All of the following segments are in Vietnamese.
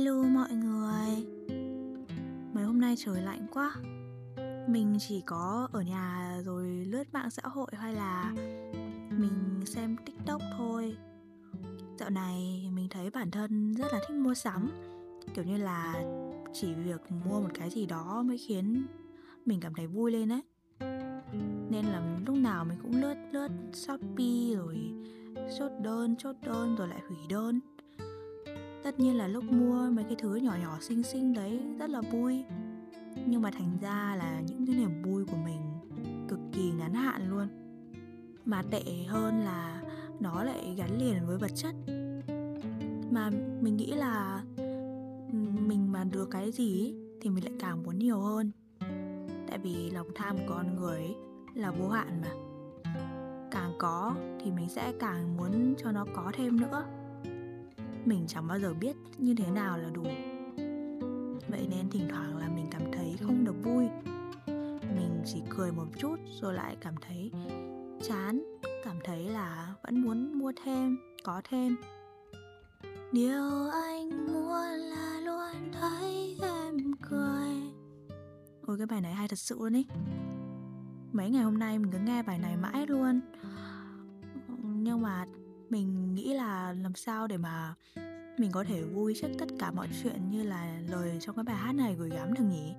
Hello mọi người. Mấy hôm nay trời lạnh quá. Mình chỉ có ở nhà rồi lướt mạng xã hội hay là mình xem tiktok thôi. Dạo này mình thấy bản thân rất là thích mua sắm. Kiểu như là chỉ việc mua một cái gì đó mới khiến mình cảm thấy vui lên ấy. Nên là lúc nào mình cũng lướt lướt Shopee rồi chốt đơn, chốt đơn rồi lại hủy đơn tất nhiên là lúc mua mấy cái thứ nhỏ nhỏ xinh xinh đấy rất là vui. Nhưng mà thành ra là những cái niềm vui của mình cực kỳ ngắn hạn luôn. Mà tệ hơn là nó lại gắn liền với vật chất. Mà mình nghĩ là mình mà được cái gì ấy, thì mình lại càng muốn nhiều hơn. Tại vì lòng tham của con người ấy là vô hạn mà. Càng có thì mình sẽ càng muốn cho nó có thêm nữa mình chẳng bao giờ biết như thế nào là đủ. Vậy nên thỉnh thoảng là mình cảm thấy không được vui. Mình chỉ cười một chút rồi lại cảm thấy chán, cảm thấy là vẫn muốn mua thêm, có thêm. Điều anh muốn là luôn thấy em cười. Ôi, cái bài này hay thật sự luôn ý. Mấy ngày hôm nay mình cứ nghe bài này mãi luôn. Nhưng mà mình nghĩ là làm sao để mà mình có thể vui trước tất cả mọi chuyện như là lời trong cái bài hát này gửi gắm được nhỉ?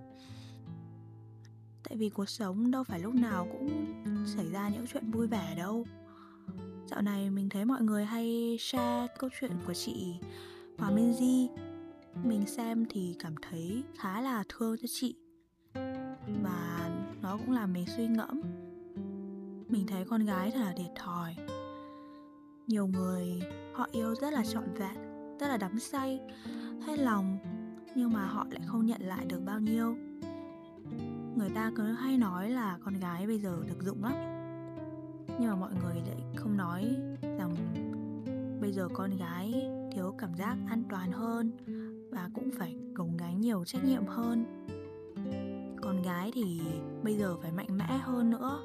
Tại vì cuộc sống đâu phải lúc nào cũng xảy ra những chuyện vui vẻ đâu. Dạo này mình thấy mọi người hay share câu chuyện của chị Hòa Minh Di. Mình xem thì cảm thấy khá là thương cho chị. Và nó cũng làm mình suy ngẫm. Mình thấy con gái thật là thiệt thòi nhiều người họ yêu rất là trọn vẹn, rất là đắm say, hết lòng, nhưng mà họ lại không nhận lại được bao nhiêu. Người ta cứ hay nói là con gái bây giờ thực dụng lắm, nhưng mà mọi người lại không nói rằng bây giờ con gái thiếu cảm giác an toàn hơn và cũng phải gồng gánh nhiều trách nhiệm hơn. Con gái thì bây giờ phải mạnh mẽ hơn nữa.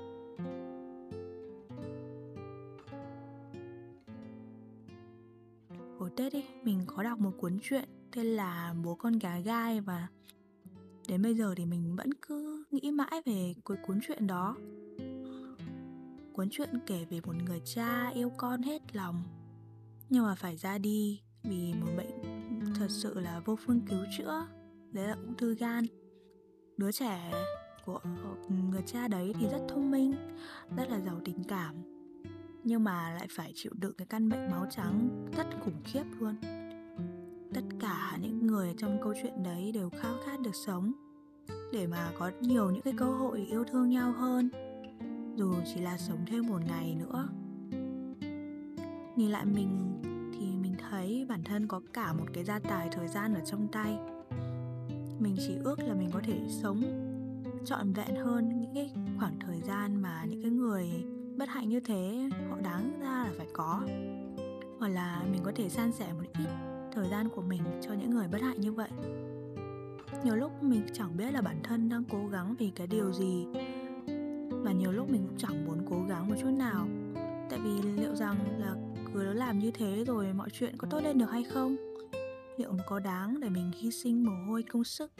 Hồi Tết ấy, mình có đọc một cuốn truyện tên là Bố con gà gai và đến bây giờ thì mình vẫn cứ nghĩ mãi về cái cuốn truyện đó. Cuốn truyện kể về một người cha yêu con hết lòng, nhưng mà phải ra đi vì một bệnh thật sự là vô phương cứu chữa. Đấy là ung thư gan. Đứa trẻ của người cha đấy thì rất thông minh, rất là giàu tình cảm nhưng mà lại phải chịu đựng cái căn bệnh máu trắng rất khủng khiếp luôn. Tất cả những người trong câu chuyện đấy đều khao khát được sống để mà có nhiều những cái cơ hội yêu thương nhau hơn, dù chỉ là sống thêm một ngày nữa. Nhìn lại mình thì mình thấy bản thân có cả một cái gia tài thời gian ở trong tay. Mình chỉ ước là mình có thể sống trọn vẹn hơn những cái khoảng thời gian mà những cái người bất hạnh như thế, họ đáng ra là phải có. Hoặc là mình có thể san sẻ một ít thời gian của mình cho những người bất hạnh như vậy. Nhiều lúc mình chẳng biết là bản thân đang cố gắng vì cái điều gì và nhiều lúc mình cũng chẳng muốn cố gắng một chút nào. Tại vì liệu rằng là cứ làm như thế rồi mọi chuyện có tốt lên được hay không? Liệu có đáng để mình hy sinh mồ hôi công sức,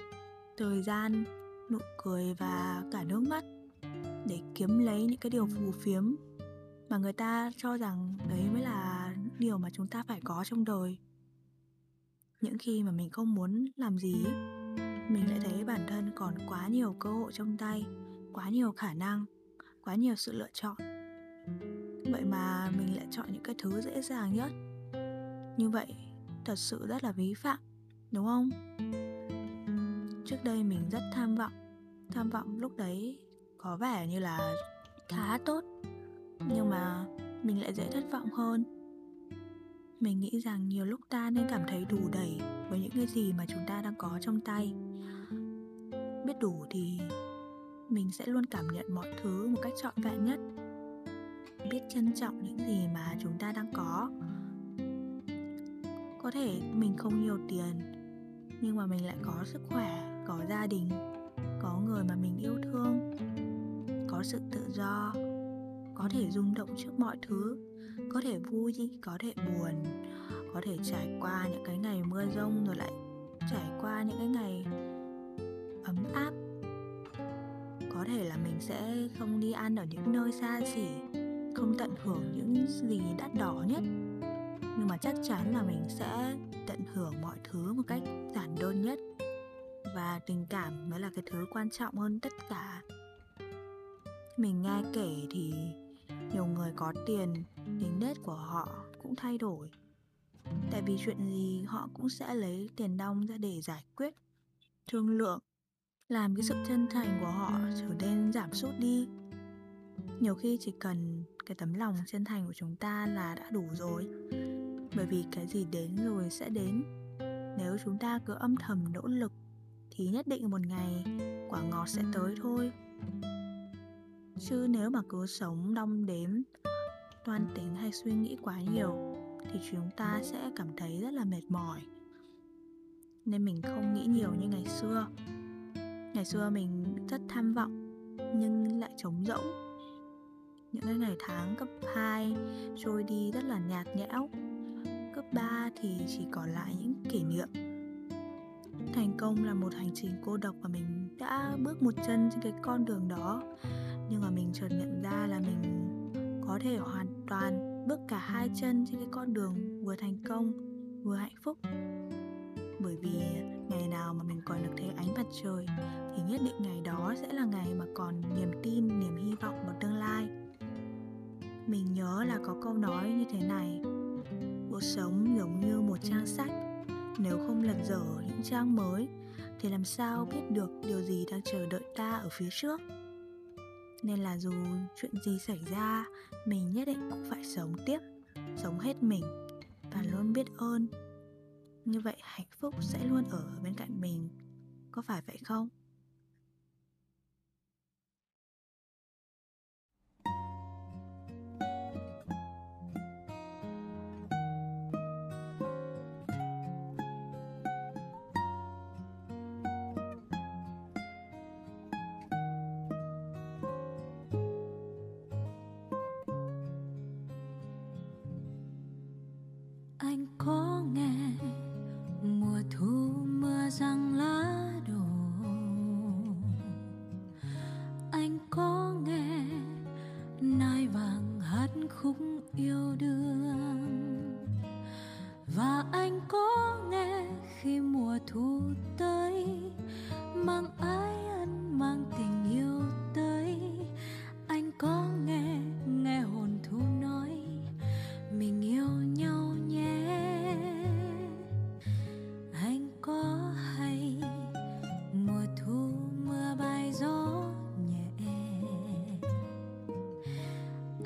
thời gian, nụ cười và cả nước mắt? Để kiếm lấy những cái điều phù phiếm mà người ta cho rằng đấy mới là điều mà chúng ta phải có trong đời. Những khi mà mình không muốn làm gì mình lại thấy bản thân còn quá nhiều cơ hội trong tay, quá nhiều khả năng, quá nhiều sự lựa chọn. Vậy mà mình lại chọn những cái thứ dễ dàng nhất. Như vậy, thật sự rất là ví phạm, đúng không? Trước đây mình rất tham vọng tham vọng lúc đấy có vẻ như là khá tốt nhưng mà mình lại dễ thất vọng hơn. Mình nghĩ rằng nhiều lúc ta nên cảm thấy đủ đầy với những cái gì mà chúng ta đang có trong tay. Biết đủ thì mình sẽ luôn cảm nhận mọi thứ một cách trọn vẹn nhất. Biết trân trọng những gì mà chúng ta đang có. Có thể mình không nhiều tiền nhưng mà mình lại có sức khỏe có gia đình có người mà mình yêu thương có sự tự do, có thể rung động trước mọi thứ, có thể vui, có thể buồn, có thể trải qua những cái ngày mưa rông rồi lại trải qua những cái ngày ấm áp. Có thể là mình sẽ không đi ăn ở những nơi xa xỉ, không tận hưởng những gì đắt đỏ nhất, nhưng mà chắc chắn là mình sẽ tận hưởng mọi thứ một cách giản đơn nhất. Và tình cảm mới là cái thứ quan trọng hơn tất cả mình nghe kể thì nhiều người có tiền, tính nết của họ cũng thay đổi. Tại vì chuyện gì họ cũng sẽ lấy tiền đông ra để giải quyết thương lượng, làm cái sự chân thành của họ trở nên giảm sút đi. Nhiều khi chỉ cần cái tấm lòng chân thành của chúng ta là đã đủ rồi, bởi vì cái gì đến rồi sẽ đến. Nếu chúng ta cứ âm thầm nỗ lực thì nhất định một ngày quả ngọt sẽ tới thôi chứ nếu mà cứ sống đong đếm, toan tính hay suy nghĩ quá nhiều, thì chúng ta sẽ cảm thấy rất là mệt mỏi. Nên mình không nghĩ nhiều như ngày xưa. Ngày xưa mình rất tham vọng, nhưng lại trống rỗng. Những cái ngày tháng cấp 2 trôi đi rất là nhạt nhẽo. Cấp 3 thì chỉ còn lại những kỷ niệm. Thành công là một hành trình cô độc và mình đã bước một chân trên cái con đường đó nhưng mà mình chợt nhận ra là mình có thể hoàn toàn bước cả hai chân trên cái con đường vừa thành công, vừa hạnh phúc. Bởi vì ngày nào mà mình còn được thấy ánh mặt trời, thì nhất định ngày đó sẽ là ngày mà còn niềm tin, niềm hy vọng vào tương lai. Mình nhớ là có câu nói như thế này, cuộc sống giống như một trang sách. Nếu không lật dở những trang mới, thì làm sao biết được điều gì đang chờ đợi ta ở phía trước? Nên là dù chuyện gì xảy ra, mình nhất định cũng phải sống tiếp, sống hết mình và luôn biết ơn. Như vậy hạnh phúc sẽ luôn ở bên cạnh mình. Có phải vậy không? anh có nghe mùa thu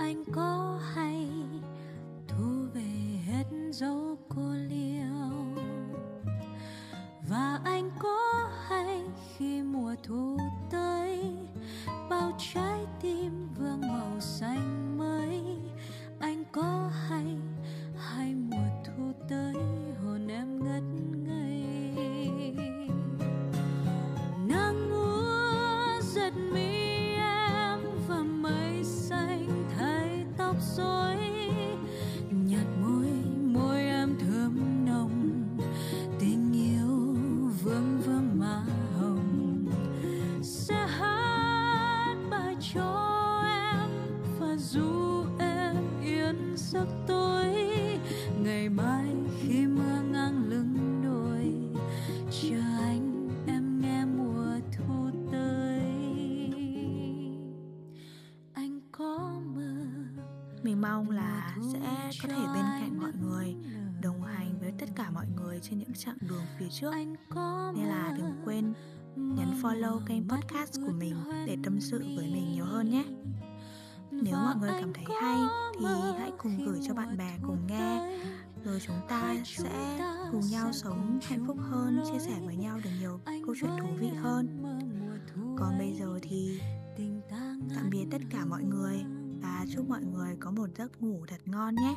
anh có hay mong là sẽ có thể bên cạnh mọi người đồng hành với tất cả mọi người trên những chặng đường phía trước. Nên là đừng quên nhấn follow kênh podcast của mình để tâm sự với mình nhiều hơn nhé. nếu mọi người cảm thấy hay thì hãy cùng gửi cho bạn bè cùng nghe. rồi chúng ta sẽ cùng nhau sống hạnh phúc hơn chia sẻ với nhau được nhiều câu chuyện thú vị hơn. còn bây giờ thì tạm biệt tất cả mọi người và chúc mọi người có một giấc ngủ thật ngon nhé.